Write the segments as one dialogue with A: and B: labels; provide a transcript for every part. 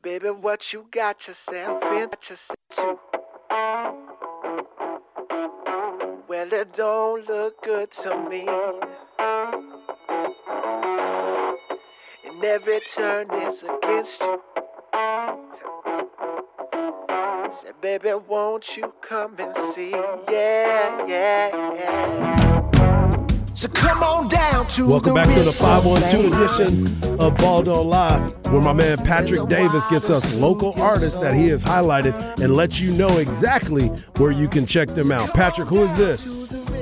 A: Baby, what you got yourself into? Well, it don't look good to me. And every turn is against you. Said, baby, won't you come and see? Yeah, yeah, yeah. So come on down to
B: Welcome
A: the
B: back to the 512 edition of Ball Don't Lie, where my man Patrick Davis gets us local artists that he has highlighted and lets you know exactly where you can check them out. Patrick, who is this?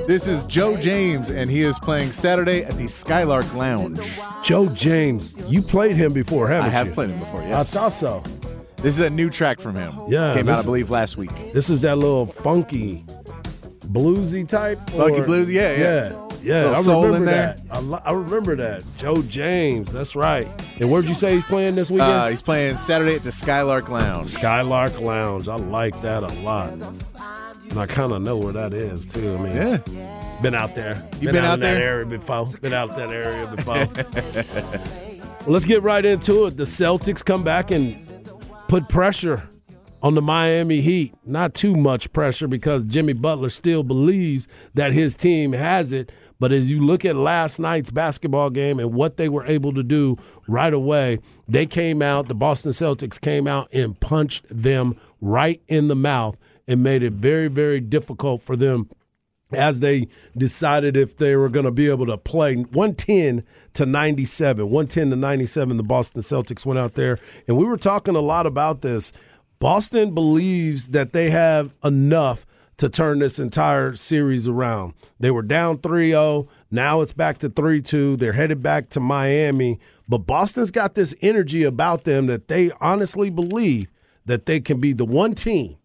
C: This is Joe James, and he is playing Saturday at the Skylark Lounge.
B: Joe James. You played him before, haven't you?
C: I
B: you?
C: have played him before, yes.
B: I thought so.
C: This is a new track from him.
B: Yeah,
C: Came out, I believe, last week.
B: This is that little funky, bluesy type.
C: Funky
B: or-
C: bluesy, yeah, yeah.
B: yeah. Yeah, I remember
C: in there.
B: that. I, li- I remember that. Joe James, that's right. And where'd you say he's playing this weekend?
C: Uh, he's playing Saturday at the Skylark Lounge.
B: Skylark Lounge. I like that a lot. And I kind of know where that is too. I mean,
C: Yeah.
B: been out there.
C: You've been out
B: in that area before. Been out that area before. well, let's get right into it. The Celtics come back and put pressure on the Miami Heat. Not too much pressure because Jimmy Butler still believes that his team has it. But as you look at last night's basketball game and what they were able to do right away, they came out, the Boston Celtics came out and punched them right in the mouth and made it very, very difficult for them as they decided if they were going to be able to play. 110 to 97 110 to 97 the boston celtics went out there. And we were talking a lot about this. Boston believes that they have enough to turn this entire series around they were down 3-0 now it's back to 3-2 they're headed back to miami but boston's got this energy about them that they honestly believe that they can be the one team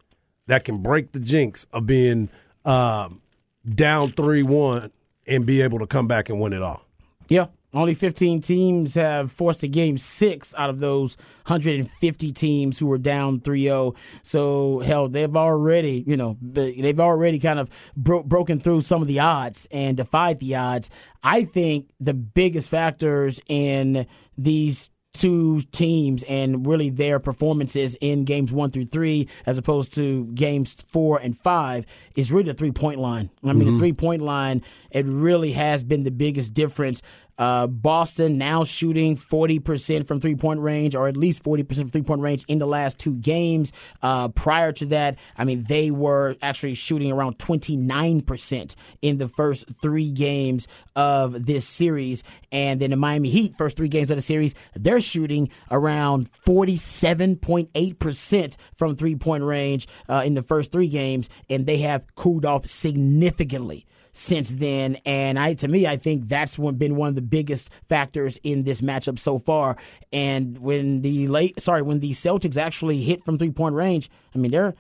B: that can break the jinx of being um, down 3 1 and be able to come back and win it all.
D: Yeah. Only 15 teams have forced a game six out of those 150 teams who were down 3 0. So, hell, they've already, you know, they've already kind of bro- broken through some of the odds and defied the odds. I think the biggest factors in these two teams and really their performances in games one through three, as opposed to games four and five, is really the three point line. I mean, the mm-hmm. three point line, it really has been the biggest difference. Uh, Boston now shooting 40% from three point range, or at least 40% from three point range in the last two games. Uh, prior to that, I mean, they were actually shooting around 29% in the first three games of this series. And then the Miami Heat, first three games of the series, they're shooting around 47.8% from three point range uh, in the first three games, and they have cooled off significantly since then. And I, to me, I think that's one, been one of the biggest factors in this matchup so far. And when the late, sorry, when the Celtics actually hit from three point range, I mean they're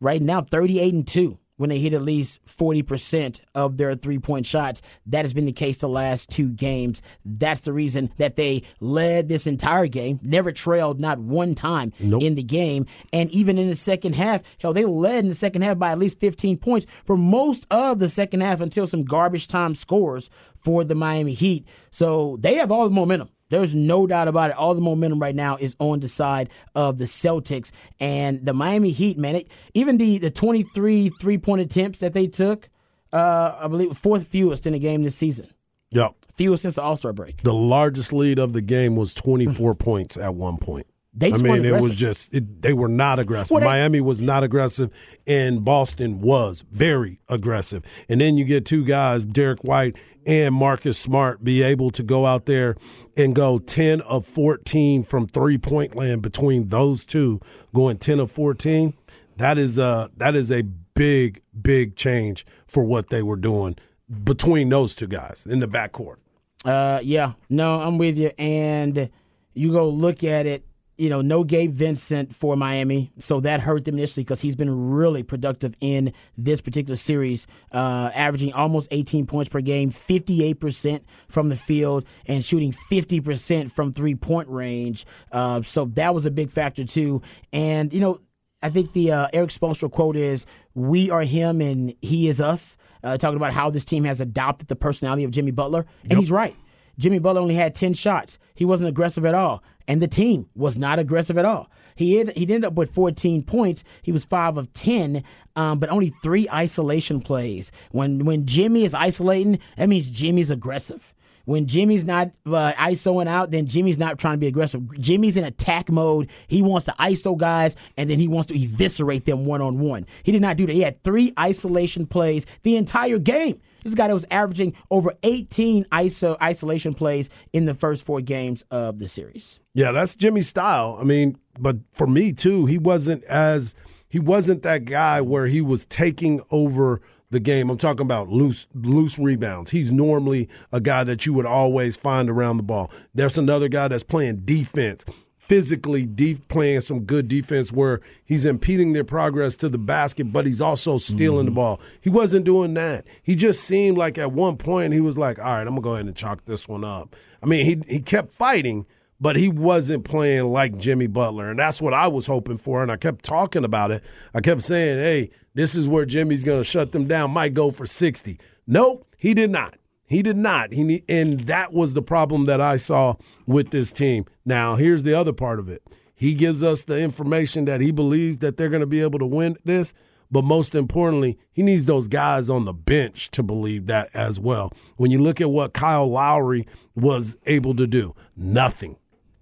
D: right now 38 and two when they hit at least 40% of their three point shots. That has been the case the last two games. That's the reason that they led this entire game, never trailed not one time in the game. And even in the second half, hell, they led in the second half by at least 15 points for most of the second half until some garbage time scores for the Miami Heat. So they have all the momentum. There's no doubt about it. All the momentum right now is on the side of the Celtics and the Miami Heat, man. It, even the, the 23 three point attempts that they took, uh, I believe, fourth fewest in the game this season.
B: Yep.
D: Fewest since the All Star break.
B: The largest lead of the game was 24 points at one point.
D: They
B: I mean, it was just it, they were not aggressive.
D: Well, they-
B: Miami was not aggressive, and Boston was very aggressive. And then you get two guys, Derek White and Marcus Smart, be able to go out there and go ten of fourteen from three point land between those two, going ten of fourteen. That is a that is a big big change for what they were doing between those two guys in the backcourt.
D: Uh, yeah, no, I'm with you. And you go look at it. You know, no Gabe Vincent for Miami, so that hurt them initially because he's been really productive in this particular series, uh, averaging almost 18 points per game, 58% from the field, and shooting 50% from three point range. Uh, so that was a big factor too. And you know, I think the uh, Erik Spoelstra quote is, "We are him and he is us." Uh, talking about how this team has adopted the personality of Jimmy Butler, and yep. he's right. Jimmy Butler only had 10 shots. He wasn't aggressive at all. And the team was not aggressive at all. He had, he ended up with 14 points. He was 5 of 10, um, but only three isolation plays. When, when Jimmy is isolating, that means Jimmy's aggressive. When Jimmy's not uh, ISOing out, then Jimmy's not trying to be aggressive. Jimmy's in attack mode. He wants to ISO guys, and then he wants to eviscerate them one on one. He did not do that. He had three isolation plays the entire game. This guy that was averaging over 18 ISO isolation plays in the first four games of the series.
B: Yeah, that's Jimmy's style. I mean, but for me too, he wasn't as he wasn't that guy where he was taking over the game. I'm talking about loose loose rebounds. He's normally a guy that you would always find around the ball. There's another guy that's playing defense physically deep, playing some good defense where he's impeding their progress to the basket, but he's also stealing mm-hmm. the ball. He wasn't doing that. He just seemed like at one point he was like, all right, I'm going to go ahead and chalk this one up. I mean, he, he kept fighting, but he wasn't playing like Jimmy Butler. And that's what I was hoping for. And I kept talking about it. I kept saying, hey, this is where Jimmy's going to shut them down, might go for 60. Nope, he did not. He did not. He and that was the problem that I saw with this team. Now, here's the other part of it. He gives us the information that he believes that they're going to be able to win this, but most importantly, he needs those guys on the bench to believe that as well. When you look at what Kyle Lowry was able to do, nothing.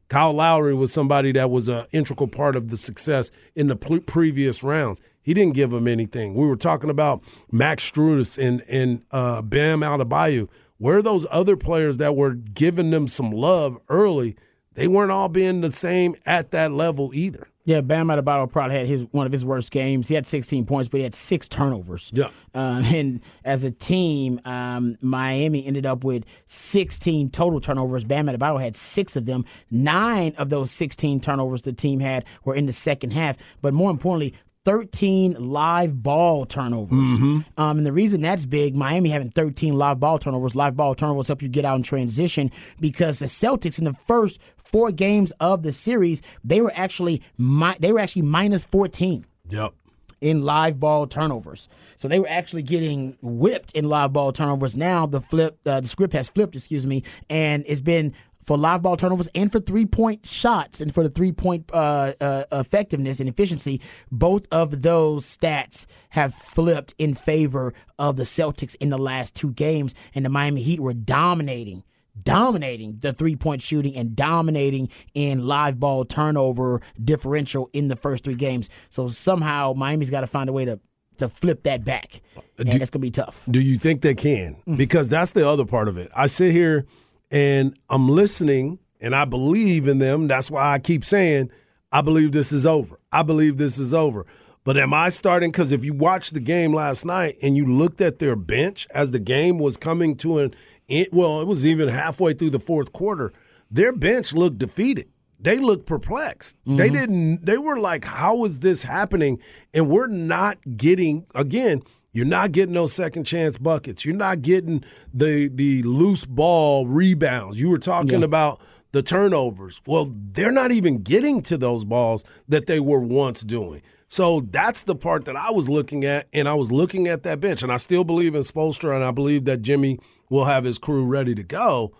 B: Kyle Lowry was somebody that was an integral part of the success in the previous rounds. He didn't give them anything. We were talking about Max Strus and and uh, Bam Adebayo. Where are those other players that were giving them some love early? They weren't all being the same at that level either.
D: Yeah, Bam Adebayo probably had his one of his worst games. He had 16 points, but he had six turnovers.
B: Yeah.
D: Uh, and as a team, um, Miami ended up with 16 total turnovers. Bam Adebayo had six of them. Nine of those 16 turnovers the team had were in the second half. But more importantly, 13 live ball turnovers. Mm-hmm. Um, and the reason that's big, Miami having 13 live ball turnovers, live ball turnovers help you get out in transition because the Celtics in the first four games of the series, they were actually mi- they were actually minus 14.
B: Yep.
D: In live ball turnovers, so they were actually getting whipped in live ball turnovers. Now the flip, uh, the script has flipped, excuse me, and it's been for live ball turnovers and for three point shots and for the three point uh, uh, effectiveness and efficiency. Both of those stats have flipped in favor of the Celtics in the last two games, and the Miami Heat were dominating. Dominating the three point shooting and dominating in live ball turnover differential in the first three games. So somehow Miami's got to find a way to to flip that back. And do, that's gonna be tough.
B: Do you think they can? Mm. Because that's the other part of it. I sit here and I'm listening and I believe in them. That's why I keep saying, I believe this is over. I believe this is over. But am I starting? Because if you watched the game last night and you looked at their bench as the game was coming to an end, well, it was even halfway through the fourth quarter, their bench looked defeated. They looked perplexed. Mm-hmm. They didn't, they were like, how is this happening? And we're not getting, again, you're not getting those second chance buckets. You're not getting the the loose ball rebounds. You were talking yeah. about the turnovers. Well, they're not even getting to those balls that they were once doing. So that's the part that I was looking at, and I was looking at that bench, and I still believe in Spoelstra, and I believe that Jimmy will have his crew ready to go.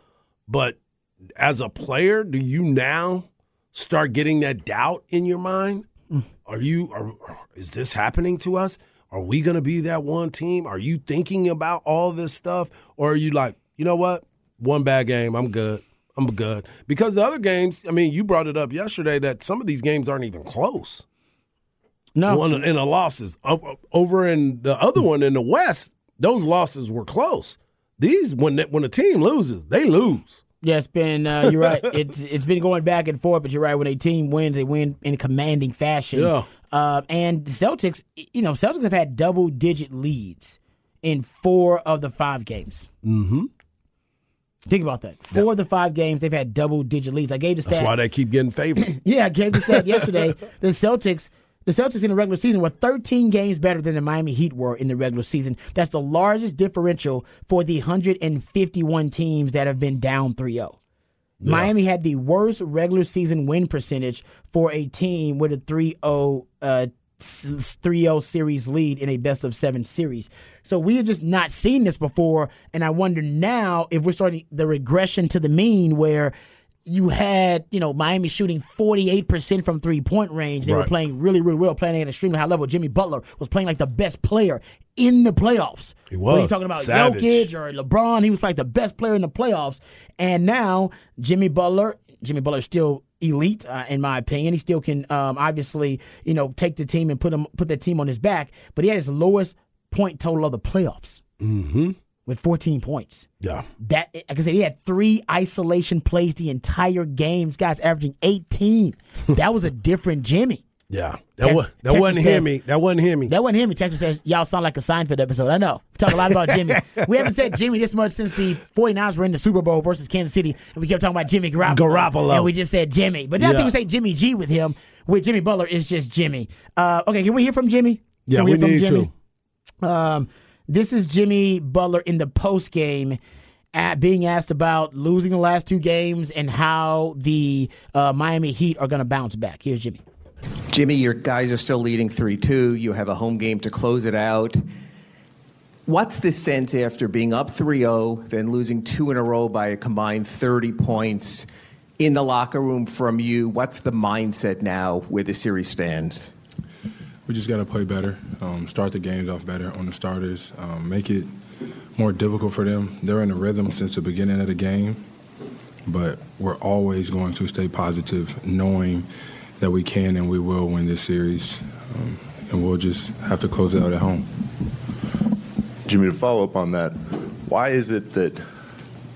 B: But as a player, do you now start getting that doubt in your mind? Mm. Are you? Are, is this happening to us? Are we going to be that one team? Are you thinking about all this stuff? Or are you like, you know what? One bad game, I'm good. I'm good. Because the other games, I mean, you brought it up yesterday that some of these games aren't even close.
D: No.
B: One in the losses. Over in the other one in the West, those losses were close. These, when, when a team loses, they lose.
D: Yeah, it's been uh, you're right. It's it's been going back and forth, but you're right. When a team wins, they win in commanding fashion.
B: Yeah.
D: Uh, and Celtics, you know, Celtics have had double digit leads in four of the five games.
B: Mm-hmm.
D: Think about that. Four of the five games they've had double digit leads. I gave the stat.
B: That's why they keep getting favored.
D: Yeah, I gave the stat yesterday. The Celtics, the Celtics in the regular season were 13 games better than the Miami Heat were in the regular season. That's the largest differential for the 151 teams that have been down 3-0. Miami had the worst regular season win percentage for a team with a 3-0 uh, 3-0 series lead in a best of 7 series. So we have just not seen this before and I wonder now if we're starting the regression to the mean where you had, you know, Miami shooting 48% from three point range. They were playing really, really well, playing at an extremely high level. Jimmy Butler was playing like the best player in the playoffs.
B: He
D: Whether you're
B: was.
D: talking about
B: Savage.
D: Jokic or LeBron, he was like the best player in the playoffs. And now Jimmy Butler, Jimmy Butler's still elite uh, in my opinion. He still can um, obviously, you know, take the team and put him put that team on his back. But he had his lowest point total of the playoffs
B: mm-hmm.
D: With 14 points.
B: Yeah.
D: That like I said, he had three isolation plays the entire game. This guy's averaging 18. that was a different Jimmy.
B: Yeah. That,
D: Tex-
B: was, that
D: Texas
B: wasn't
D: says-
B: him. That wasn't him.
D: That wasn't him. Texas says, y'all sound like a Seinfeld episode. I know. We talk a lot about Jimmy. we haven't said Jimmy this much since the 49ers were in the Super Bowl versus Kansas City, and we kept talking about Jimmy Garoppolo.
B: Garoppolo.
D: And we just said Jimmy. But now I
B: Yeah.
D: think we say Jimmy G with him. With Jimmy Butler, it's just Jimmy. Uh, okay, can we hear from Jimmy?
B: Yeah,
D: can
B: we
D: hear from
B: need
D: Jimmy?
B: to.
D: Um, this is Jimmy Butler in the post game. At being asked about losing the last two games and how the uh, Miami Heat are going to bounce back. Here's Jimmy.
E: Jimmy, your guys are still leading 3 2. You have a home game to close it out. What's the sense after being up 3 0, then losing two in a row by a combined 30 points in the locker room from you? What's the mindset now where the series stands?
F: We just got to play better, um, start the games off better on the starters, um, make it more difficult for them. They're in a rhythm since the beginning of the game, but we're always going to stay positive, knowing that we can and we will win this series, um, and we'll just have to close it out at home.
G: Jimmy, to follow up on that, why is it that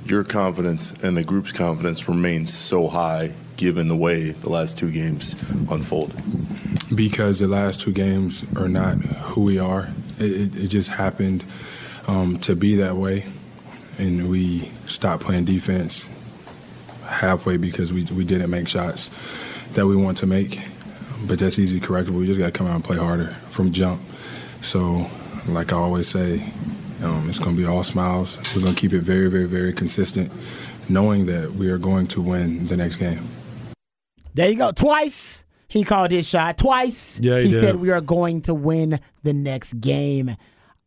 G: your confidence and the group's confidence remains so high given the way the last two games unfolded?
F: Because the last two games are not who we are. It, it, just happened um, to be that way, and we stopped playing defense halfway because we we didn't make shots that we want to make. But that's easy correctable. We just got to come out and play harder from jump. So, like I always say, um, it's going to be all smiles. We're going to keep it very, very, very consistent, knowing that we are going to win the next game.
D: There you go. Twice he called his shot. Twice
B: Yeah, he
D: he said we are going to win the next game.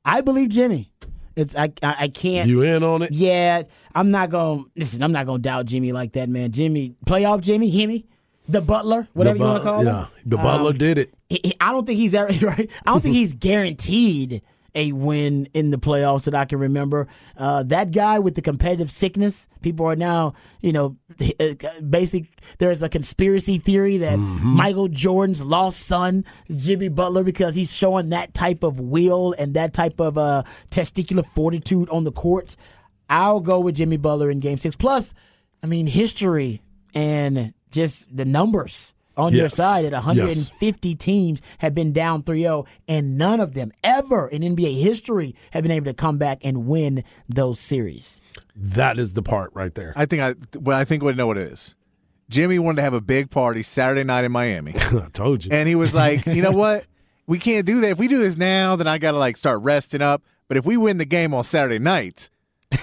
D: I believe Jimmy. It's I I, I can't.
B: You in on it?
D: yeah, I'm not going. to Listen, I'm not to doubt Jimmy like that, man. Jimmy, playoff Jimmy, Himmy, the Butler, whatever
B: The
D: you want to call
B: yeah.
D: him.
B: Yeah, the Butler
D: Um,
B: did it.
D: he- I don't think he's ever right. I don't think he's guaranteed a win in the playoffs that I can remember. Uh, that guy with the competitive sickness, people are now, you know, basically there's a conspiracy theory that Michael Jordan's lost son Jimmy Butler because he's showing that type of will and that type of uh, testicular fortitude on the court. I'll go with Jimmy Butler in Game Six. Plus, I mean, history and just the numbers on your
B: Yes.
D: side at
B: Yes.
D: 150 teams have been down 3-0 and none of them ever in NBA history have been able to come back and win those series.
B: That is the part right there.
C: I think I well, I think we know what it is. Jimmy wanted to have a big party Saturday night in Miami.
B: I told you.
C: And he was like, you know what? We can't do that. If we do this now, then I got to like start resting up. But if we win the game on Saturday night,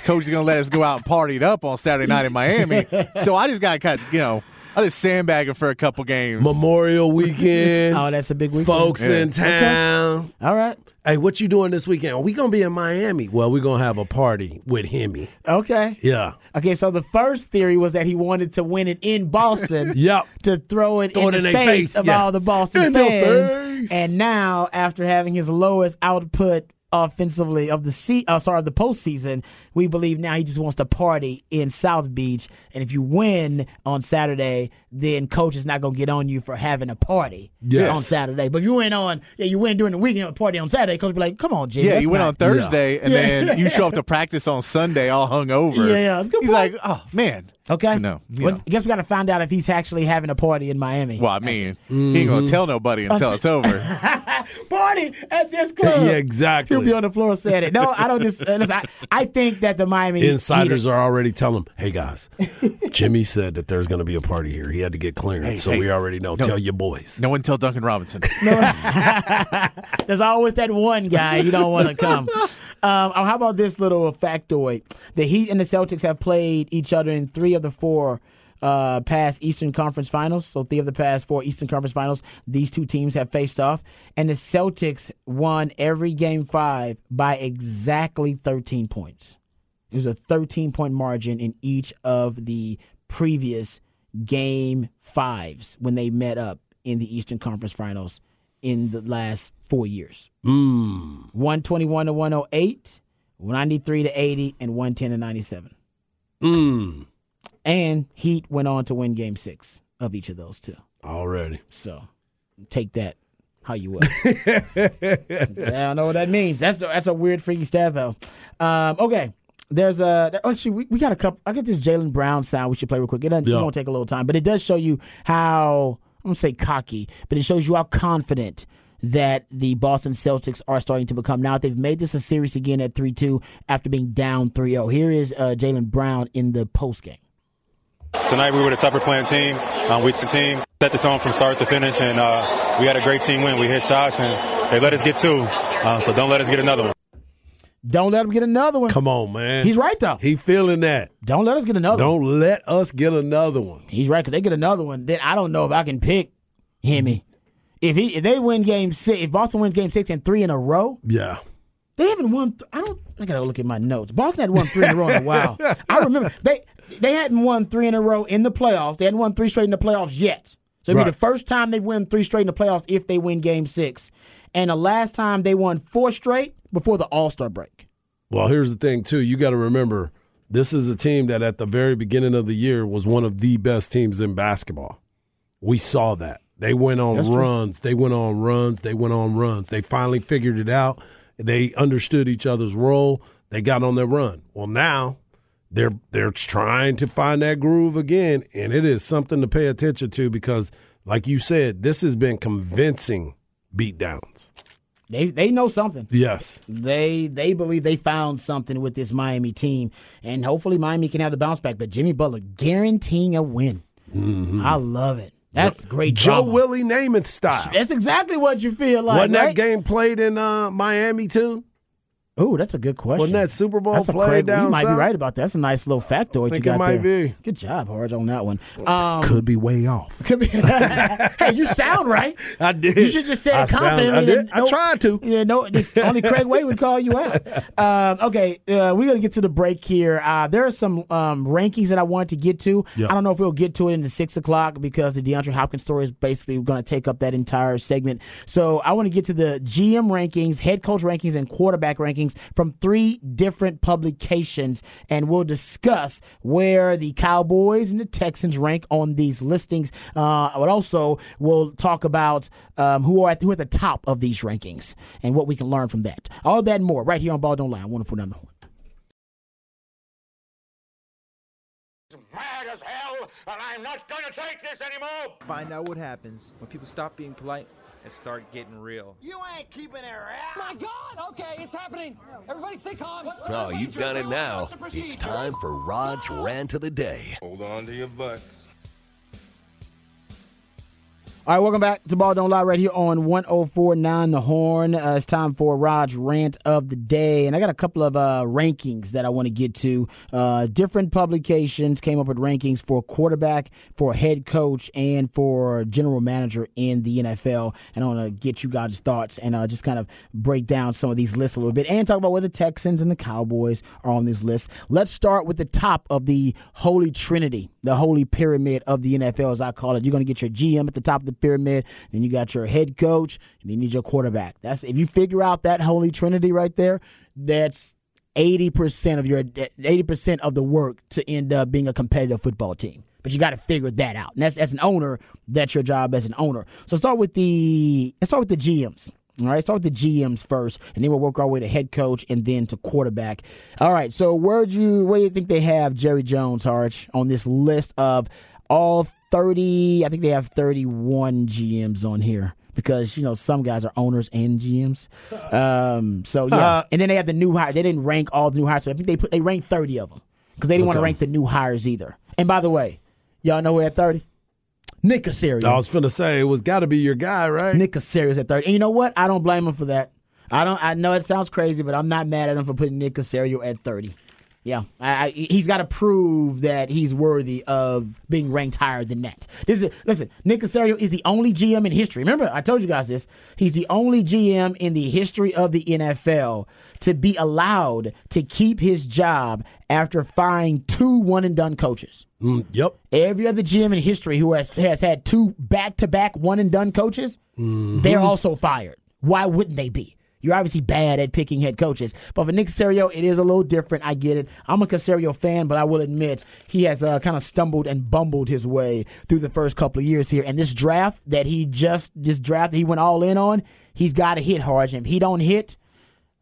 C: coach is going to let us go out and party it up on Saturday night in Miami. So I just got to cut, you know, I just sandbagging for a couple games.
B: Memorial weekend.
D: Oh, that's a big weekend.
B: Folks
C: Yeah.
B: in town.
D: All right.
B: Hey, what you doing this weekend? Are we gonna be in Miami? Well, we're gonna have a party with Himmy.
D: Okay.
B: Yeah.
D: Okay, so the first theory was that he wanted to win it in Boston.
B: Yep.
D: To throw it
B: Throw
D: in
B: it
D: the
B: in
D: face,
B: face,
D: of
B: yeah.
D: all the Boston
B: In
D: fans.
B: face.
D: And now, after having his lowest output offensively of the se- uh, sorry, of the postseason, we believe now he just wants to party in South Beach. And if you win on Saturday, then coach is not gonna get on you for having a party
B: Yes.
D: on Saturday. But if you win on yeah, you win during the weekend, a party on Saturday, coach be like, come on, Jim.
C: yeah, you went
D: not-
C: on Thursday and
D: Yeah.
C: then you show up to practice on Sunday all hungover.
D: Yeah, yeah, it's good
C: He's
D: point.
C: like, oh, man.
D: Okay.
C: No,
D: Well,
C: know.
D: I guess we got to find out if he's actually having a party in Miami.
C: Well, I mean, he ain't gonna tell nobody until it's over.
D: party at this club.
B: Yeah, exactly.
D: He'll be on the floor saying it. No, I don't just uh, listen. I, I think that the Miami
B: Insiders are already telling him, "Hey guys, Jimmy said that there's going to be a party here. He had to get clearance,
C: Hey,
B: so
C: hey,
B: we already know.
C: no.
B: Tell your boys."
C: No one tell Duncan Robinson.
D: There's always that one guy you don't want to come. Um, oh, how about this little factoid? The Heat and the Celtics have played each other in three of the four uh, past Eastern Conference Finals. So three of the past four Eastern Conference Finals, these two teams have faced off, and the Celtics won every game five by exactly 13 points. It was a 13 point margin in each of the previous game fives when they met up in the Eastern Conference Finals in the last four years.
B: Mm.
D: 121 to 108, 93 to 80, and 110 to 97.
B: Mm.
D: And Heat went on to win game six of each of those two.
B: Already.
D: So take that how you will. I don't know what that means. That's a, that's a weird freaky stat though. Um, okay. There's a actually we, we got a couple. I got this Jaylen Brown sound we should play real quick. It, doesn't,
B: Yeah.
D: it won't take a little time, but it does show you how I'm gonna say cocky, but it shows you how confident that the Boston Celtics are starting to become. Now they've made this a series again at three two after being down 3-0. Here is uh, Jaylen Brown in the post game.
H: Tonight we were the tougher playing team. Um, we the team set the tone from start to finish, and uh, we had a great team win. We hit shots, and they let us get two. Uh, so don't let us get another one.
D: Don't let him get another one.
B: Come on, man.
D: He's right though.
B: He feeling that.
D: Don't let us get another one.
B: Don't let us get another one.
D: He's right because they get another one. Then I don't know if I can pick Himmy. If he if they win game six, if Boston wins game six and three in a row,
B: Yeah.
D: they haven't won. Th- I don't. I gotta look at my notes. Boston had won three in a row in a while. I remember they they hadn't won three in a row in the playoffs. They hadn't won three straight in the playoffs yet. So it'll be the first time they've won three straight in the playoffs if they win game six, and the last time they won four straight before the All Star break.
B: Well, here's the thing too. You got to remember, this is a team that at the very beginning of the year was one of the best teams in basketball. We saw that. They went on
D: That's true.
B: runs. They went on runs. They went on runs. They finally figured it out. They understood each other's role. They got on their run. Well, now they're they're trying to find that groove again, and it is something to pay attention to because, like you said, this has been convincing beatdowns.
D: They they know something.
B: Yes.
D: They they believe they found something with this Miami team, and hopefully Miami can have the bounce back. But Jimmy Butler guaranteeing a win. I love it. That's great.
B: Mm-hmm. Joe
D: drama.
B: Willie Namath style.
D: That's exactly what you feel like.
B: Wasn't
D: right?
B: that game played in uh, Miami too?
D: Oh, that's a good question.
B: Wasn't that Super Bowl
D: That's Craig,
B: down
D: You might
B: south?
D: be right about that. That's a nice little factoid you got
B: it might
D: there.
B: be.
D: Good job, Harge, on that one. Um,
B: Could be way off.
D: could be. hey, you sound right.
B: I did.
D: You should just say it confidently.
B: I did.
D: that
B: I tried to.
D: Yeah, no, only Craig Way would call you out. Um, okay, uh, we're gonna get to the break here. Uh, there are some um, rankings that I wanted to get to.
B: Yeah.
D: I don't know if we'll get to it in the six o'clock because the DeAndre Hopkins story is basically going to take up that entire segment. So I want to get to the GM rankings, head coach rankings, and quarterback rankings from three different publications, and we'll discuss where the Cowboys and the Texans rank on these listings. Uh, but also we'll talk about um, who are at who are at the top of these rankings and what we can learn from that. All that and more right here on Ball Don't Lie. Wonderful down the horn.
A: Mad as hell, and I'm not gonna take this anymore.
I: Find out what happens when people stop being polite and start getting real.
A: You ain't keeping it around.
J: My God! Okay, it's happening. Everybody stay calm. What's the
K: Oh, you've done it now.
J: What's the procedure?
K: It's time for Rod's rant of the day.
G: Hold on to your butts.
D: All right, welcome back to Ball Don't Lie right here on 1049 The Horn. Uh, it's time for Raj rant of the day. And I got a couple of uh, rankings that I want to get to. Uh, different publications came up with rankings for quarterback, for head coach, and for general manager in the NFL. And I want to get you guys' thoughts and uh, just kind of break down some of these lists a little bit and talk about where the Texans and the Cowboys are on this list. Let's start with the top of the Holy Trinity, the Holy Pyramid of the NFL, as I call it. You're going to get your GM at the top of the pyramid, then you got your head coach, and you need your quarterback. That's if you figure out that Holy Trinity right there, that's eighty percent of your eighty percent of the work to end up being a competitive football team. But you got to figure that out. And that's as an owner, that's your job as an owner. So start with the let's start with the GMs. All right, start with the GMs first, and then we'll work our way to head coach and then to quarterback. All right, so where'd you where do you think they have Jerry Jones, Harch, on this list of all thirty? I think they have thirty-one GMs on here because you know some guys are owners and GMs. Um, so yeah,
B: Uh,
D: and then they have the new hires. They didn't rank all the new hires, so I think they put they ranked thirty of them because they didn't want to rank the new hires either. And by the way, y'all know we're at thirty? Nick Caserio.
B: I was finna say it was got to be your guy, right?
D: Nick Caserio's at 30. And you know what? I don't blame him for that. I don't. I know it sounds crazy, but I'm not mad at him for putting Nick Caserio at 30. Yeah, I, I, he's got to prove that he's worthy of being ranked higher than that. This is listen. Nick Caserio is the only GM in history. Remember, I told you guys this. He's the only GM in the history of the NFL to be allowed to keep his job after firing two one and done coaches.
B: Mm, yep.
D: Every other GM in history who has has had two back to back one and done coaches,
B: Mm-hmm.
D: they're also fired. Why wouldn't they be? You're obviously bad at picking head coaches. But for Nick Caserio, it is a little different. I get it. I'm a Caserio fan, but I will admit he has uh, kind of stumbled and bumbled his way through the first couple of years here. And this draft that he just this draft that he went all in on, he's got to hit hard. And if he don't hit,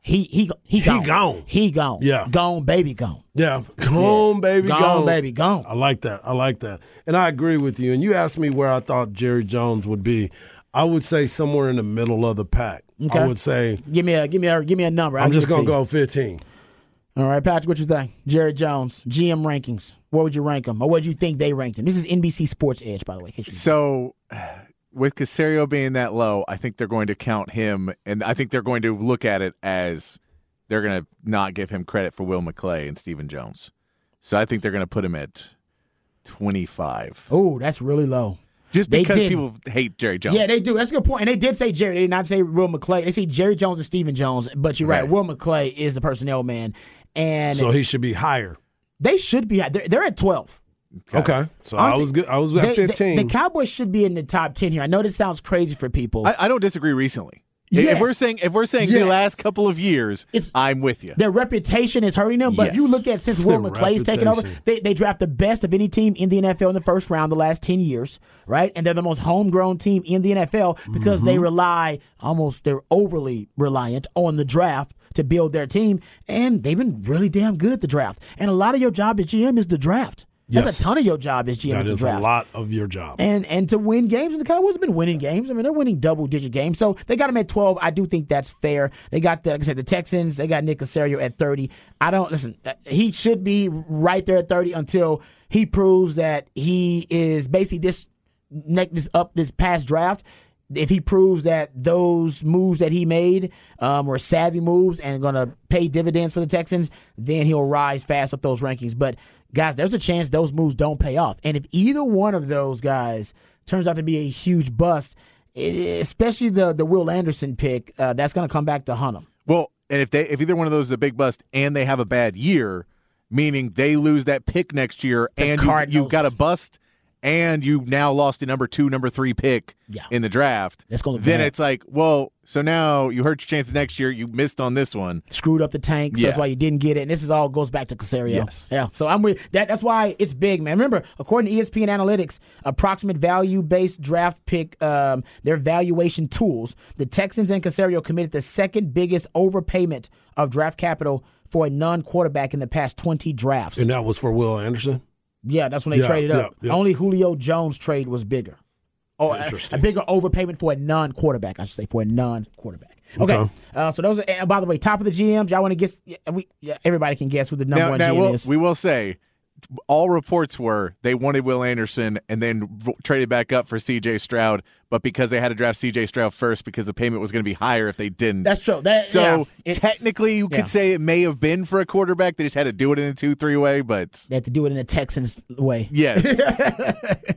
D: he he he gone.
B: gone.
D: He gone.
B: Yeah.
D: gone, baby, gone.
B: Yeah, gone, baby,
D: Gone,
B: gone,
D: baby, gone.
B: I like that. I like that, and I agree with you. And you asked me where I thought Jerry Jones would be. I would say somewhere in the middle of the pack.
D: Okay.
B: I would say
D: Give me a give me a give me a number. I'll
B: I'm just gonna
D: to
B: go 15.
D: All right, Patrick, what you think? Jerry Jones, GM rankings. Where would you rank him, or what do you think they ranked him? This is NBC Sports Edge, by the way. in case you-
C: So, with Caserio being that low, I think they're going to count him, and I think they're going to look at it as they're going to not give him credit for Will McClay and Stephen Jones. So I think they're going to put him at 25.
D: Oh, that's really low.
C: Just because people hate Jerry Jones.
D: Yeah, they do. That's a good point. And they did say Jerry. They did not say Will McClay. They say Jerry Jones and Stephen Jones. But you're right.
C: Right.
D: Will McClay is the personnel man, and
B: So he should be higher.
D: they should be. They're, they're at twelve.
B: Okay, so I was good. I was at
D: they- they-
B: 15.
D: the Cowboys should be in the top ten here. I know this sounds crazy for people.
C: I, I don't disagree recently. If-
D: Yes.
C: If we're saying if we're saying
D: Yes.
C: the last couple of years,
D: It's-
C: I'm with you.
D: Their reputation is hurting them, but if you look at since Will
B: Their
D: McClay's taken over, they, they draft the best of any team in the NFL in the first round the last 10 years, right? And they're the most homegrown team in the NFL because
B: Mm-hmm.
D: they rely almost, they're overly reliant on the draft to build their team. And they've been really damn good at the draft. And a lot of your job as GM is the draft. That's
B: Yes.
D: a ton of your job as GM
B: that
D: is draft
B: a lot of your job.
D: and and to win games. And the Cowboys have been winning games. I mean, they're winning double digit games. So they got them at twelve. I do think that's fair. They got the like I said, the Texans. They got Nick Caserio at thirty. I don't listen. uh, He should be right there at thirty until he proves that he is basically this neck this up this past draft. If he proves that those moves that he made um, were savvy moves and going to pay dividends for the Texans, then he'll rise fast up those rankings. But guys, there's a chance those moves don't pay off. And if either one of those guys turns out to be a huge bust, eh, especially the the Will Anderson pick, uh, that's going to come back to hunt them.
C: Well, and if they if either one of those is a big bust and they have a bad year, meaning they lose that pick next year,
D: The
C: and you, you
D: Cardinals.
C: got a bust, and you now lost a number two, number three pick
D: Yeah.
C: in the draft.
D: That's gonna
C: then
D: bad.
C: it's like, well, so now you hurt your chances next year. You missed on this one.
D: Screwed up the tank, so that's why you didn't get it. And this is all goes back to Caserio.
C: Yes.
D: Yeah. So I'm with that. That's why it's big, man. Remember, according to ESPN Analytics, approximate value based draft pick, um, their valuation tools, the Texans and Caserio committed the second biggest overpayment of draft capital for a non quarterback in the past 20 drafts.
B: and that was for Will Anderson.
D: Yeah, that's when they
B: Yeah,
D: traded up.
B: yeah, yeah.
D: Only Julio Jones trade was bigger. Oh, a,
B: Interesting.
D: a bigger overpayment for a non-quarterback. I should say for a non-quarterback. Okay.
B: Okay.
D: Uh, so those are. And by the way, top of the GMs. Y'all want to guess? yeah, We yeah, everybody can guess who the number
C: Now,
D: one
C: now
D: GM
C: we'll,
D: is.
C: we will say, all reports were they wanted Will Anderson and then traded back up for C.J. Stroud, but because they had to draft C.J. Stroud first because the payment was going to be higher if they didn't.
D: That's true. That,
C: So
D: yeah,
C: technically, you
D: yeah.
C: could say it may have been for a quarterback. They just had to do it in a two-three way. But
D: they had to do it in a Texans way.
C: yes,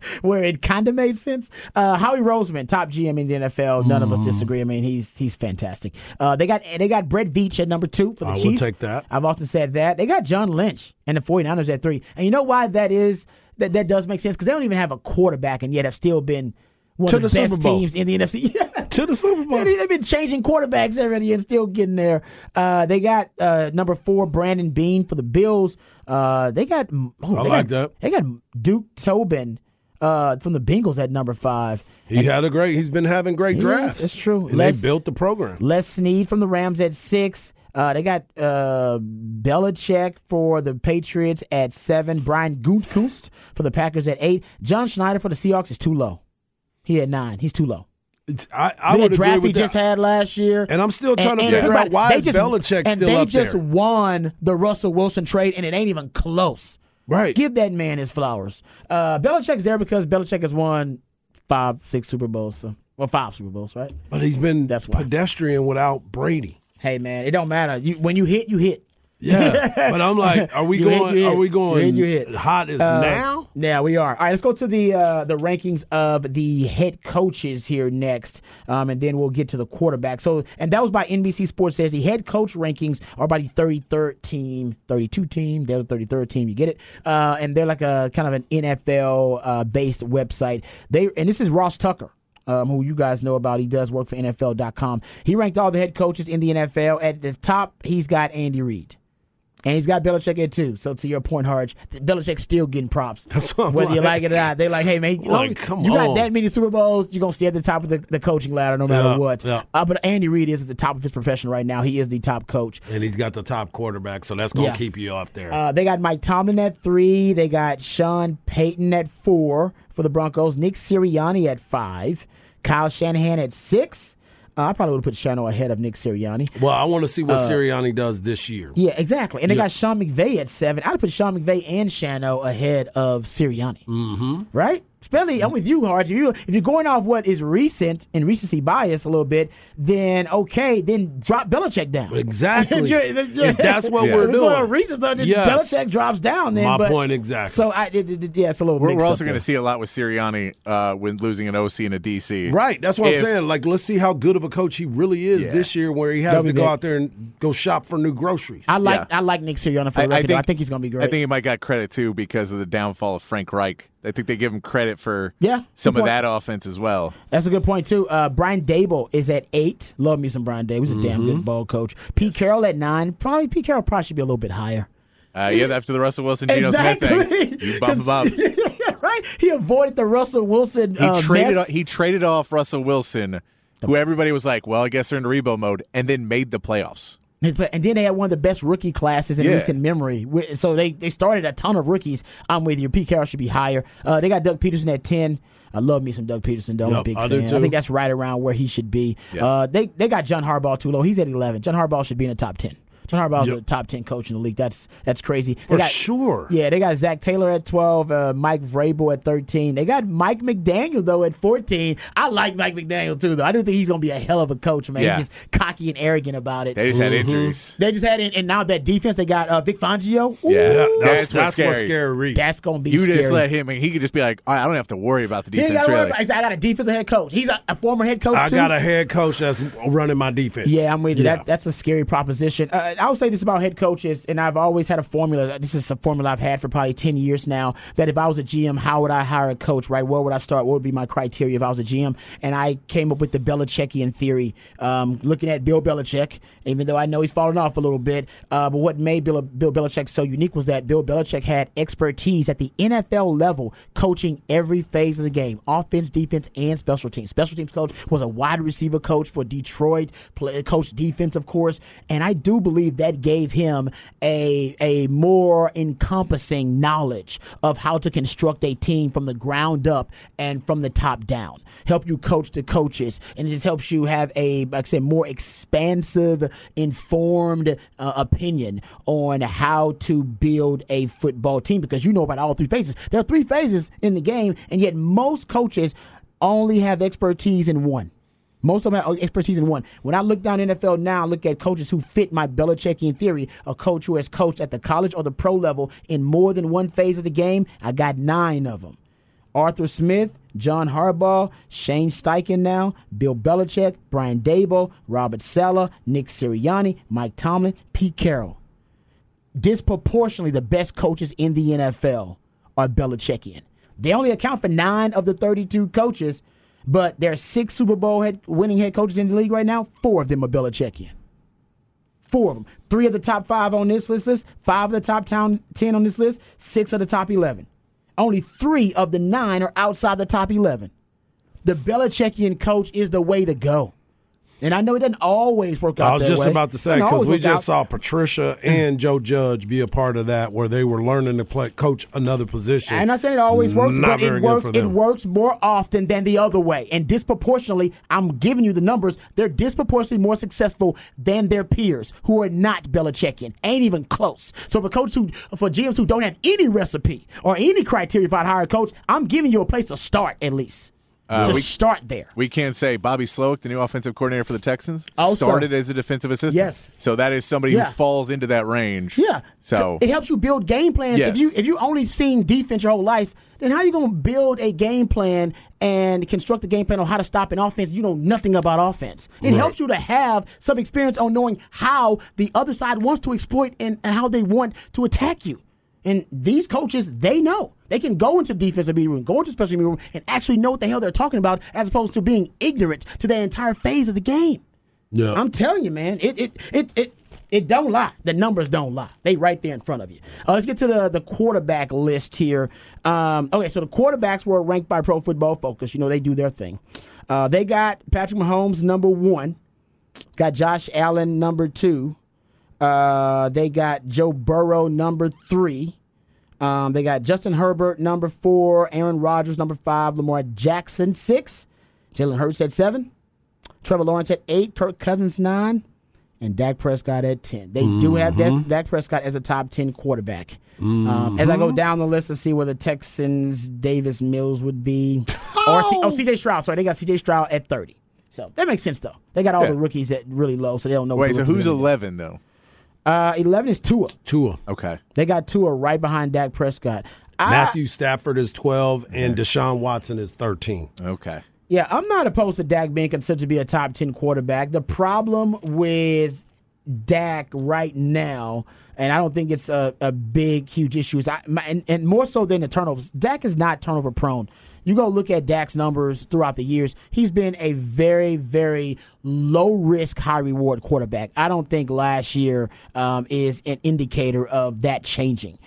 D: where it kind of made sense. Uh, Howie Roseman, top GM in the NFL. None
B: Mm-hmm.
D: of us disagree. I mean, he's he's fantastic. Uh, they got they got Brett Veach at number two for the
B: I will
D: Chiefs.
B: take that.
D: I've often said that. They got John Lynch and the 49ers at three. And you know why that is? That that does make sense because they don't even have a quarterback and yet have still been one
B: To
D: of the,
B: the Super
D: best
B: Bowl.
D: teams in the NFC.
B: To the Super Bowl.
D: They- They've been changing quarterbacks already and still getting there. Uh, they got uh, number four Brandon Beane for the Bills. Uh, they got oh,
B: I
D: they
B: like
D: got,
B: that.
D: They got Duke Tobin uh, from the Bengals at number five.
B: He had a great. He's been having great
D: Yes,
B: drafts.
D: it's true.
B: And
D: Les-
B: they built the program.
D: Les Snead from the Rams at six. Uh, they got uh, Belichick for the Patriots at seven. Brian Gutekunst for the Packers at eight. John Schneider for the Seahawks is too low. He had nine. He's too low.
B: I, I would
D: draft he
B: with
D: just
B: that.
D: had last year.
B: And I'm still trying to
D: And- and
B: figure out why is
D: just-
B: Belichick
D: and
B: still
D: they just won the Russell Wilson trade, and it ain't even close.
B: Right.
D: Give that man his flowers. Uh, Belichick's there because Belichick has won five, six Super Bowls. So, well, five Super Bowls, right?
B: But he's been
D: That's why.
B: pedestrian without Brady.
D: Hey, man, it don't matter. You, when you hit, you hit.
B: Yeah, but I'm like, are we going? Are we going
D: you hit.
B: hot as
D: Uh,
B: now?
D: Yeah, we are. All right, let's go to the uh, the rankings of the head coaches here next, um, and then we'll get to the quarterback. So, and that was by NBC Sports. Says the head coach rankings are by the 33rd team, 32 team. They're the 33rd team. You get it? Uh, and they're like a kind of an NFL uh, based website. They and this is Ross Tucker. Um, who you guys know about. He does work for NFL.com. He ranked all the head coaches in the NFL. At the top, he's got Andy Reid. And he's got Belichick at two. So to your point, Harge, Belichick's still getting props.
B: what I'm
D: Whether you
B: like.
D: like it or not. they're like, hey man, you,
B: Like, come
D: you got
B: on.
D: that many Super Bowls, you're gonna stay at the top of the, the coaching ladder no matter
B: Yeah,
D: what.
B: yeah.
D: Uh, but Andy Reid is at the top of his profession right now. He is the top coach.
B: And he's got the top quarterback, so that's gonna
D: Yeah.
B: keep you up there.
D: Uh, they got Mike Tomlin at three. They got Sean Payton at four for the Broncos. Nick Sirianni at five. Kyle Shanahan at six. Uh, I probably would have put Shano ahead of Nick Sirianni.
B: well, I want to see what
D: uh,
B: Sirianni does this year.
D: Yeah, exactly. And they
B: Yeah.
D: got Sean McVay at seven. I'd put Sean McVay and Shano ahead of Sirianni. Mm-hmm. Right? Especially, I'm with you, Hard. If, you, if you're going off what is recent and recency bias a little bit, then okay, then drop Belichick down.
B: Exactly.
D: If if
B: If that's what
D: if
B: we're
D: you're going
B: doing.
D: on recency, then
B: Yes.
D: Belichick drops down. Then
B: My
D: but-
B: point exactly.
D: So I, it, it- it- yeah, it's a little.
C: We're,
D: mixed
C: we're also going to see a lot with Sirianni uh, when losing an OC and a DC.
B: Right, that's what
C: If-
B: I'm saying. Like, let's see how good of a coach he really is
C: Yeah.
B: this year, where he has
D: That'll
B: to go
D: big.
B: out there and go shop for new groceries.
D: I like
C: Yeah.
D: I like Nick Sirianni for the record. I think, he's going to be great.
C: I think he might got credit too because of the downfall of Frank Reich. I think they give him credit for
D: Yeah,
C: some of
D: point.
C: that offense as well.
D: That's a good point too. Uh, Brian Daboll is at eight. Love me some Brian Daboll. He's a damn
B: Mm-hmm.
D: good ball coach. Pete Carroll at nine. Probably Pete Carroll probably should be a little bit higher.
C: Uh, yeah, after the Russell Wilson Geno Smith thing, you bump him up.
D: right? He avoided the Russell Wilson.
C: He
D: uh,
C: traded
D: mess.
C: he traded off Russell Wilson, who everybody was like, "Well, I guess they're in rebuild mode," and then made the playoffs.
D: And then they had one of the best rookie classes in
C: Yeah.
D: recent memory. So they, they started a ton of rookies. I'm with you. Pete Carroll should be higher. Uh, they got Doug Pederson at 10. I love me some Doug Pederson, though.
B: Yep,
D: big
B: I
D: fan. I think that's right around where he should be.
C: Yeah.
D: Uh, they they got John Harbaugh too low. He's at 11. John Harbaugh should be in the top 10. John Harbaugh's
B: Yep.
D: a top 10 coach in the league. That's that's crazy. They
B: For
D: got-
B: sure.
D: Yeah, they got Zac Taylor at 12, uh, Mike Vrabel at 13. They got Mike McDaniel, though, at 14. I like Mike McDaniel, too, though. I do think he's going to be a hell of a coach, man.
C: Yeah.
D: He's just cocky and arrogant about it.
C: They just had injuries.
D: They just had it, and now that defense, they got uh, Vic Fangio. Ooh,
C: Yeah,
B: Yeah,
C: that's,
B: that's,
C: what's
B: that's
C: scary.
B: what's scary. Reed.
D: That's going to be
C: You
D: scary.
C: just let him, and he could just be like, "All right, I don't have to worry about the defense." Really.
D: about- said, I got a defensive head coach. He's a, a former head coach,
B: I
D: too.
B: got a head coach that's running my defense.
D: Yeah, I'm with you.
B: Yeah.
D: That that's a scary proposition. Uh, I would say this about head coaches, and I've always had a formula. This is a formula I've had for probably ten years now. That if I was a GM, how would I hire a coach? Right? Where would I start? What would be my criteria if I was a GM? And I came up with the Belichickian theory, um, looking at Bill Belichick. Even though I know he's fallen off a little bit, uh, but what made Bill, Bill Belichick so unique was that Bill Belichick had expertise at the NFL level, coaching every phase of the game: offense, defense, and special teams. Special teams coach was a wide receiver coach for Detroit, play, coach defense, of course, and I do believe that gave him a a more encompassing knowledge of how to construct a team from the ground up and from the top down. Help you coach the coaches, and it just helps you have a, like I said, more expansive, informed uh, opinion on how to build a football team because you know about all three phases. There are three phases in the game, and yet most coaches only have expertise in one. Most of them have expertise in one. When I look down NFL now, I look at coaches who fit my Belichickian theory. A coach who has coached at the college or the pro level in more than one phase of the game, I got nine of them. Arthur Smith, John Harbaugh, Shane Steichen now, Bill Belichick, Brian Daboll, Robert Saleh, Nick Sirianni, Mike Tomlin, Pete Carroll. Disproportionately, the best coaches in the NFL are Belichickian. They only account for nine of the 32 coaches, but there are six Super Bowl head, winning head coaches in the league right now. Four of them are Belichickian. Four of them. Three of the top five on this list, list five of the top town, 10 on this list, six of the top 11. only three of the nine are outside the top 11. The Belichickian coach is the way to go. And I know it doesn't always work out.
B: I was just
D: way.
B: about to say because we just
D: out.
B: saw Patricia mm. and Joe Judge be a part of that, where they were learning to play coach another position.
D: And I'm not saying it always works,
B: Not
D: but it works. It works more often than the other way, and disproportionately. I'm giving you the numbers. They're disproportionately more successful than their peers who are not Belichickian. Ain't even close. So for coaches who, for GMs who don't have any recipe or any criteria for how to hire a coach, I'm giving you a place to start at least.
C: Uh,
D: to
C: we-
D: start there.
C: We can't say Bobby Slowik, the new offensive coordinator for the Texans,
D: Also-
C: started as a defensive assistant.
D: Yes.
C: So that is somebody
D: Yeah.
C: who falls into that range.
D: Yeah.
C: So
D: it helps you build game plans.
C: Yes.
D: If you if you only seen defense your whole life, then how are you going to build a game plan and construct a game plan on how to stop an offense? You know nothing about offense. It
L: Right.
D: helps you to have some experience on knowing how the other side wants to exploit and how they want to attack you. And these coaches, they know. They can go into defensive meeting room, go into special meeting room, and actually know what the hell they're talking about, as opposed to being ignorant to the entire phase of the game.
B: Yeah.
D: I'm telling you, man, it it it it it don't lie. The numbers don't lie. They right there in front of you. Uh, let's get to the the quarterback list here. Um, okay, so the quarterbacks were ranked by Pro Football Focus. You know they do their thing. Uh, they got Patrick Mahomes number one. Got Josh Allen number two. Uh, they got Joe Burrow number three. Um, they got Justin Herbert number four, Aaron Rodgers number five, Lamar Jackson six, Jalen Hurts at seven, Trevor Lawrence at eight, Kirk Cousins nine, and Dak Prescott at ten. They do have Dak,
B: Mm-hmm.
D: Dak Prescott as a top ten quarterback. Um, as I go down the list to see where the Texans Davis Mills would be, or C- oh C.J. Stroud. Sorry, they got C.J. Stroud at thirty. So that makes sense though. They got all
C: Yeah.
D: the rookies at really low, so they don't know.
C: wait, so who's
D: are gonna do.
C: eleven though?
D: Uh, Eleven is Tua.
B: Tua.
C: Okay.
D: They got Tua right behind Dak Prescott. I-
B: Matthew Stafford is 12 and Deshaun Watson is 13.
C: Okay.
D: Yeah, I'm not opposed to Dak being considered to be a top 10 quarterback. The problem with Dak right now, and I don't think it's a, a big, huge issue, is I, my, and, and more so than the turnovers, Dak is not turnover prone. You go look at Dak's numbers throughout the years, he's been a very, very low risk, high reward quarterback. I don't think last year um, is an indicator of that changing.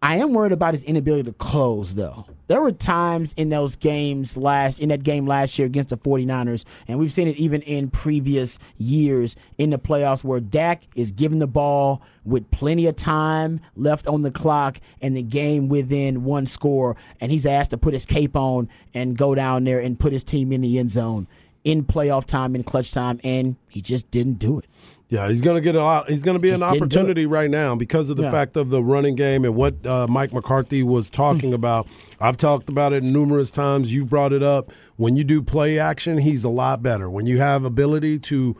D: I am worried about his inability to close, though. There were times in those games last in that game last year against the 49ers, and we've seen it even in previous years in the playoffs where Dak is given the ball with plenty of time left on the clock and the game within one score, and he's asked to put his cape on and go down there and put his team in the end zone in playoff time, in clutch time, and he just didn't do it.
B: Yeah, he's going to get a lot. He's going to be
D: Just
B: an
D: didn't do it.
B: opportunity right now because of the
D: Yeah.
B: fact of the running game and what uh, Mike McCarthy was talking about. I've talked about it numerous times. You brought it up. When you do play action, he's a lot better. When you have ability to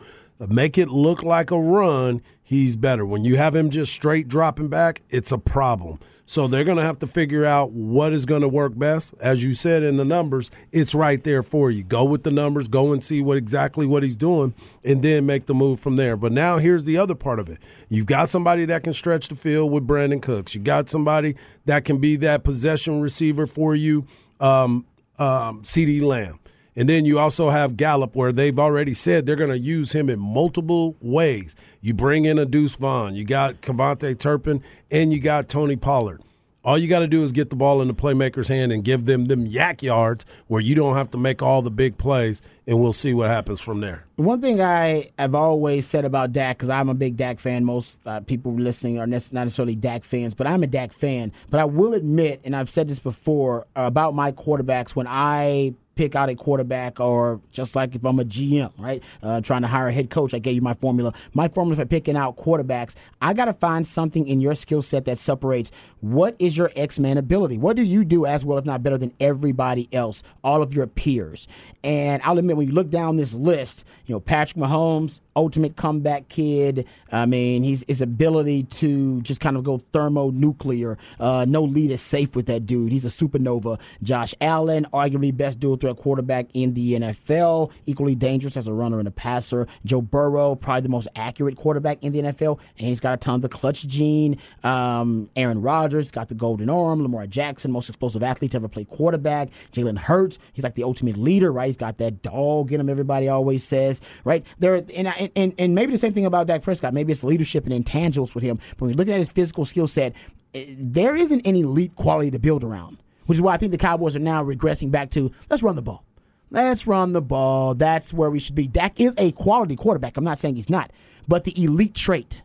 B: make it look like a run, he's better. When you have him just straight dropping back, it's a problem. So they're going to have to figure out what is going to work best. As you said in the numbers, it's right there for you. Go with the numbers, go and see what exactly what he's doing, and then make the move from there. But now here's the other part of it. You've got somebody that can stretch the field with Brandin Cooks. You got somebody that can be that possession receiver for you, um, um, CeeDee Lamb. And then you also have Gallup, where they've already said they're going to use him in multiple ways. You bring in a Deuce Vaughn, you got KaVontae Turpin, and you got Tony Pollard. All you got to do is get the ball in the playmaker's hand and give them them YAC yards where you don't have to make all the big plays, and we'll see what happens from there.
D: One thing I have always said about Dak, because I'm a big Dak fan. Most uh, people listening are not necessarily Dak fans, but I'm a Dak fan. But I will admit, and I've said this before uh, about my quarterbacks, when I pick out a quarterback, or just like if I'm a GM, right, uh, trying to hire a head coach, I gave you my formula. My formula for picking out quarterbacks, I got to find something in your skill set that separates what is your X Man ability. What do you do as well, if not better than everybody else, all of your peers? And I'll admit, when you look down this list, you know, Patrick Mahomes, ultimate comeback kid. I mean, he's his ability to just kind of go thermonuclear. Uh, no lead is safe with that dude. He's a supernova. Josh Allen, arguably best dual threat quarterback in the NFL, equally dangerous as a runner and a passer. Joe Burrow, probably the most accurate quarterback in the NFL, and he's got a ton of the clutch gene. Um, Aaron Rodgers got the golden arm. Lamar Jackson, most explosive athlete to ever play quarterback. Jalen Hurts, he's like the ultimate leader, right? He's got that dog in him. Everybody always says, right? There, and, and and maybe the same thing about Dak Prescott. Maybe it's leadership and intangibles with him. But when you look at his physical skill set, eh, there isn't any elite quality to build around. Which is why I think the Cowboys are now regressing back to let's run the ball. Let's run the ball. That's where we should be. Dak is a quality quarterback. I'm not saying he's not, but the elite trait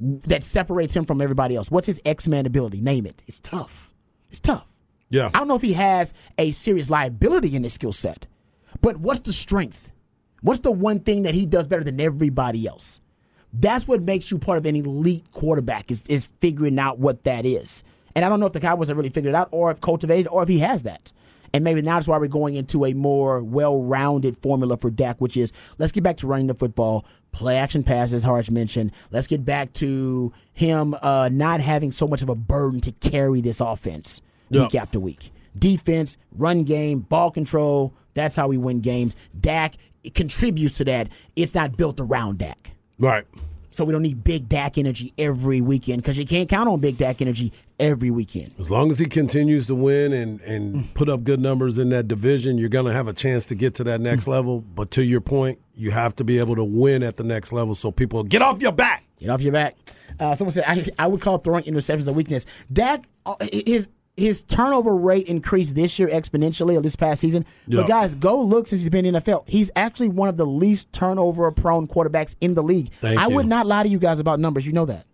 D: that separates him from everybody else. What's his X Man ability? Name it. It's tough. It's tough.
B: Yeah.
D: I don't know if he has a serious liability in his skill set, but what's the strength? What's the one thing that he does better than everybody else? That's what makes you part of an elite quarterback is, is figuring out what that is. And I don't know if the Cowboys have really figured it out or if cultivated or if he has that. And maybe now that's why we're going into a more well rounded formula for Dak, which is let's get back to running the football, play action passes, Harge mentioned. Let's get back to him uh, not having so much of a burden to carry this offense week after week. Defense, run game, ball control. That's how we win games. Dak contributes to that. It's not built around Dak.
B: Right.
D: So we don't need big Dak energy every weekend because you can't count on big Dak energy every weekend.
B: As long as he continues to win and, and put up good numbers in that division, you're going to have a chance to get to that next level. But to your point, you have to be able to win at the next level so people get off your back.
D: Get off your back. Uh, someone said I, I would call throwing interceptions a weakness. Dak, uh, his his turnover rate increased this year exponentially, or this past season.
B: Yeah.
D: But guys, go look since he's been in the NFL. He's actually one of the least turnover prone quarterbacks in the league.
B: Thank
D: I
B: you.
D: would not lie to you guys about numbers. You know that.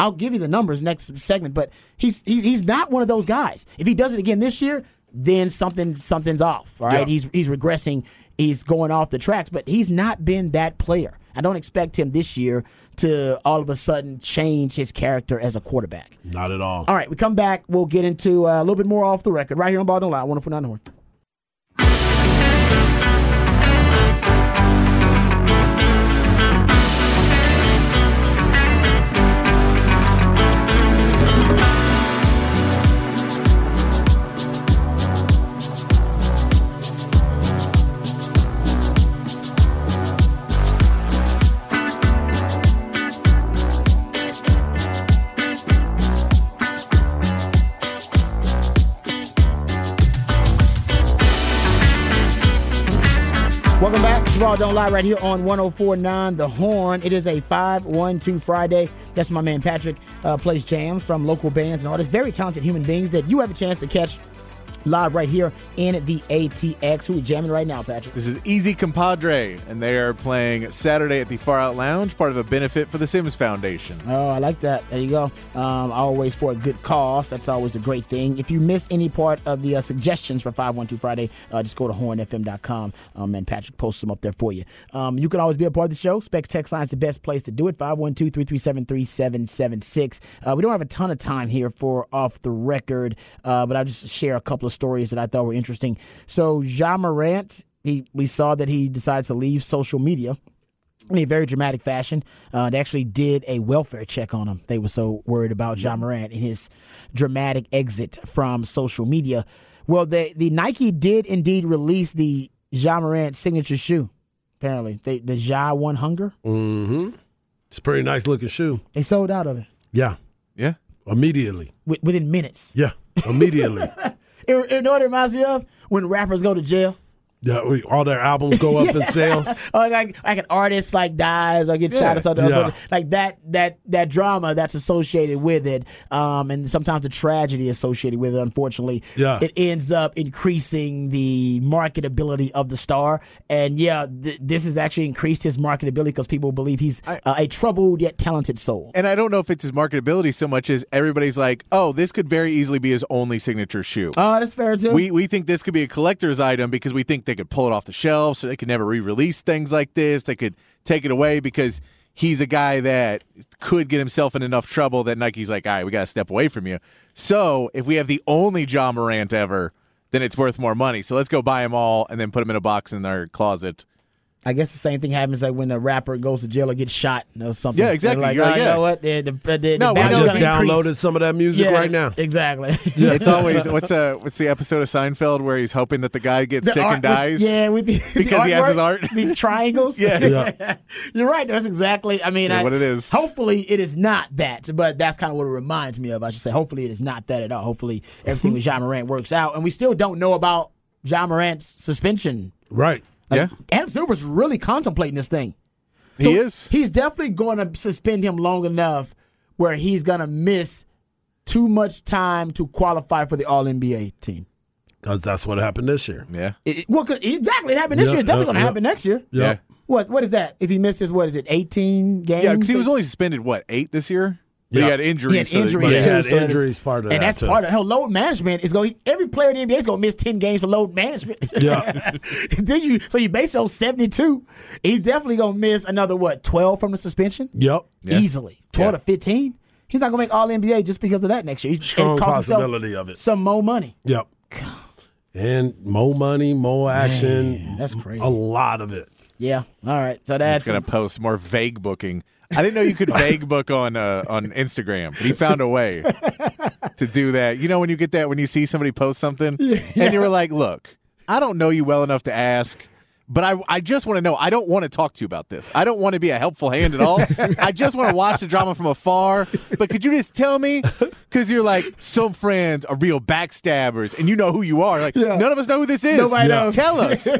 D: I'll give you the numbers next segment, but he's he's, he's not one of those guys. If he does it again this year, then something something's off. All right,
B: Yeah.
D: he's he's regressing. He's going off the tracks, but he's not been that player. I don't expect him this year to all of a sudden change his character as a quarterback.
B: Not at all.
D: All right, we come back. We'll get into uh, a little bit more off the record right here on Ball Don't Lie. Wonderful horn. Don't Lie right here on 1049 The Horn. It is a 512 Friday. That's my man Patrick uh, plays jams from local bands and artists, very talented human beings that you have a chance to catch live right here in the ATX. Who we jamming right now, Patrick?
C: This is Easy Compadre, and they are playing Saturday at the Far Out Lounge, part of a benefit for the Sims Foundation.
D: Oh, I like that. There you go. Um, always for a good cause. That's always a great thing. If you missed any part of the uh, suggestions for 512 Friday, uh, just go to hornfm.com um, and Patrick posts them up there for you. Um, you can always be a part of the show. Spec Text Line is the best place to do it 512 337 3776. Uh, We don't have a ton of time here for off the record, uh, but I'll just share a couple of stories that I thought were interesting. So, Ja Morant, he, we saw that he decides to leave social media in a very dramatic fashion. Uh, they actually did a welfare check on him. They were so worried about Ja Morant and his dramatic exit from social media. Well, the the Nike did indeed release the Ja Morant signature shoe. Apparently, they, the Ja One Hunger.
B: Mm-hmm. It's a pretty nice looking shoe.
D: They sold out of it
B: Yeah.
C: Yeah.
B: Immediately.
D: wi- within minutes.
B: Yeah. Immediately.
D: You know what it reminds me of? When rappers go to jail.
B: Yeah. All their albums go up in sales.
D: or like like an artist like dies or gets
C: Yeah.
D: shot or something,
B: Yeah.
D: like that that that drama that's associated with it um and sometimes the tragedy associated with it unfortunately
B: Yeah.
D: it ends up increasing the marketability of the star and yeah th- this has actually increased his marketability because people believe he's uh, a troubled yet talented soul
C: And I don't know if it's his marketability so much as everybody's like, oh, this could very easily be his only signature shoe.
D: oh that's fair too
C: We we think this could be a collector's item because we think they could pull it off the shelf, so they could never re-release things like this. They could take it away because he's a guy that could get himself in enough trouble that Nike's like, all right, we got to step away from you. So if we have the only Ja Morant ever, then it's worth more money. So let's go buy them all and then put them in a box in our closet.
D: I guess the same thing happens like when a rapper goes to jail or gets shot or something.
C: Yeah, exactly.
D: They're Like,
C: You're
D: oh,
C: like,
D: you know what? The, the, the,
C: No,
D: the
C: we
B: I
D: battle's
B: just
D: gonna increase.
B: downloaded some of that music
D: Yeah,
B: right now.
D: Exactly.
C: It's always what's uh what's the episode of Seinfeld where he's hoping that the guy gets
D: The
C: sick
D: art-
C: and dies?
D: With, yeah, with the,
C: Because
D: the
C: he has his art.
D: the triangles.
C: Yeah.
B: Yeah.
D: you're right. That's exactly. I mean,
C: Yeah,
D: I-
C: what it is.
D: Hopefully, it is not that, but that's kind of what it reminds me of. I should say. Hopefully, it is not that at all. Hopefully, everything with Ja Morant works out, and we still don't know about Ja Morant's suspension.
B: Right.
C: Yeah.
D: Adam Silver's really contemplating this thing.
C: He is.
D: He's definitely going to suspend him long enough where he's going to miss too much time to qualify for the All NBA team.
B: Because that's what happened this year.
C: Yeah.
D: It, well, 'cause exactly. It happened this
B: Yeah,
D: year. It's definitely uh,
B: yeah,
D: going to
B: yeah.
D: happen next year.
B: Yeah.
D: What What is that? If he misses, what is it? Eighteen games.
C: Yeah, because he was only suspended what eight this year. But
B: Yeah.
C: he had injuries.
D: He had
C: for the-
D: injuries
B: But he
D: too.
B: had
D: so
B: injuries part of that.
D: and
B: that,
D: that's
B: too.
D: part of hell. Load management is going. Every player in the NBA is going to miss ten games for load management.
B: Yeah.
D: then you so you base on seventy two. He's definitely going to miss another what twelve from the suspension
B: Yep.
D: easily. Twelve
B: Yeah.
D: to fifteen. He's not going to make All NBA just because of that next year. He's
B: Strong
D: it costs himself
B: possibility of it.
D: Some more money.
B: Yep. And more money, more action.
D: Man, that's crazy.
B: A lot of it.
D: Yeah. All right. So
C: He's
D: that's
C: going to post more vague booking. I didn't know you could vague book on uh, on Instagram, but he found a way to do that. You know when you get that when you see somebody post something and you were like, "Look, I don't know you well enough to ask." But I, I just want to know. I don't want to talk to you about this. I don't want to be a helpful hand at all. I just want to watch the drama from afar. But could you just tell me? Because you're like, some friends are real backstabbers, and you know who you are. Like, none of us know who this is.
D: Nobody knows.
C: Tell us.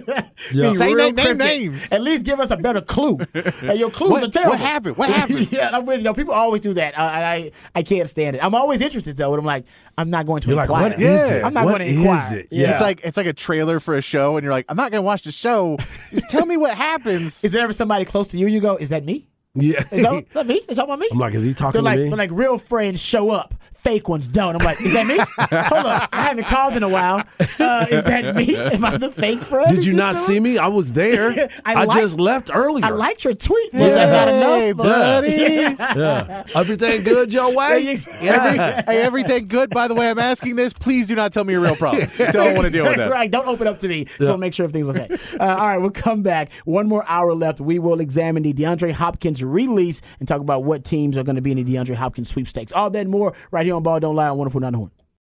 B: Yeah.
C: Say
D: Real
C: name, name names.
D: At least give us a better clue. And your clues
C: What-
D: are terrible.
C: what happened? What happened?
D: yeah, I'm with you. know, People always do that. I, I I can't stand it. I'm always interested though, and I'm like, I'm not going to
B: You're like,
D: inquire.
B: what is it?
D: I'm not
B: What
D: going to inquire.
B: is it?
D: Yeah.
C: It's like it's like a trailer for a show, and you're like, I'm not going to watch the show. Tell me what happens.
D: Is there ever somebody close to you? You go, is that me?
B: Yeah.
D: Is that, is that me? Is that about me?
B: I'm like, is he talking
D: They're like,
B: to me?
D: they're like real friends show up, fake ones don't. I'm like, is that me? Hold up, I haven't called in a while. Uh, is that me? Am I the fake friend?
B: Did you not see me? I was there.
D: I
B: I,
D: like-
B: just left earlier.
D: I liked your tweet. Was that not
C: Hey,
D: enough?
C: buddy.
B: Yeah. Everything good your way?
C: Every, hey, everything good? By the way, I'm asking this. Please do not tell me your real problems. Don't want to deal with that.
D: right. Don't open up to me. Just want to make sure everything's okay. Uh, all right, we'll come back. One more hour left. We will examine the DeAndre Hopkins release and talk about what teams are going to be in the DeAndre Hopkins sweepstakes. All that more right here on Ball Don't Lie on 104.9 The Horn.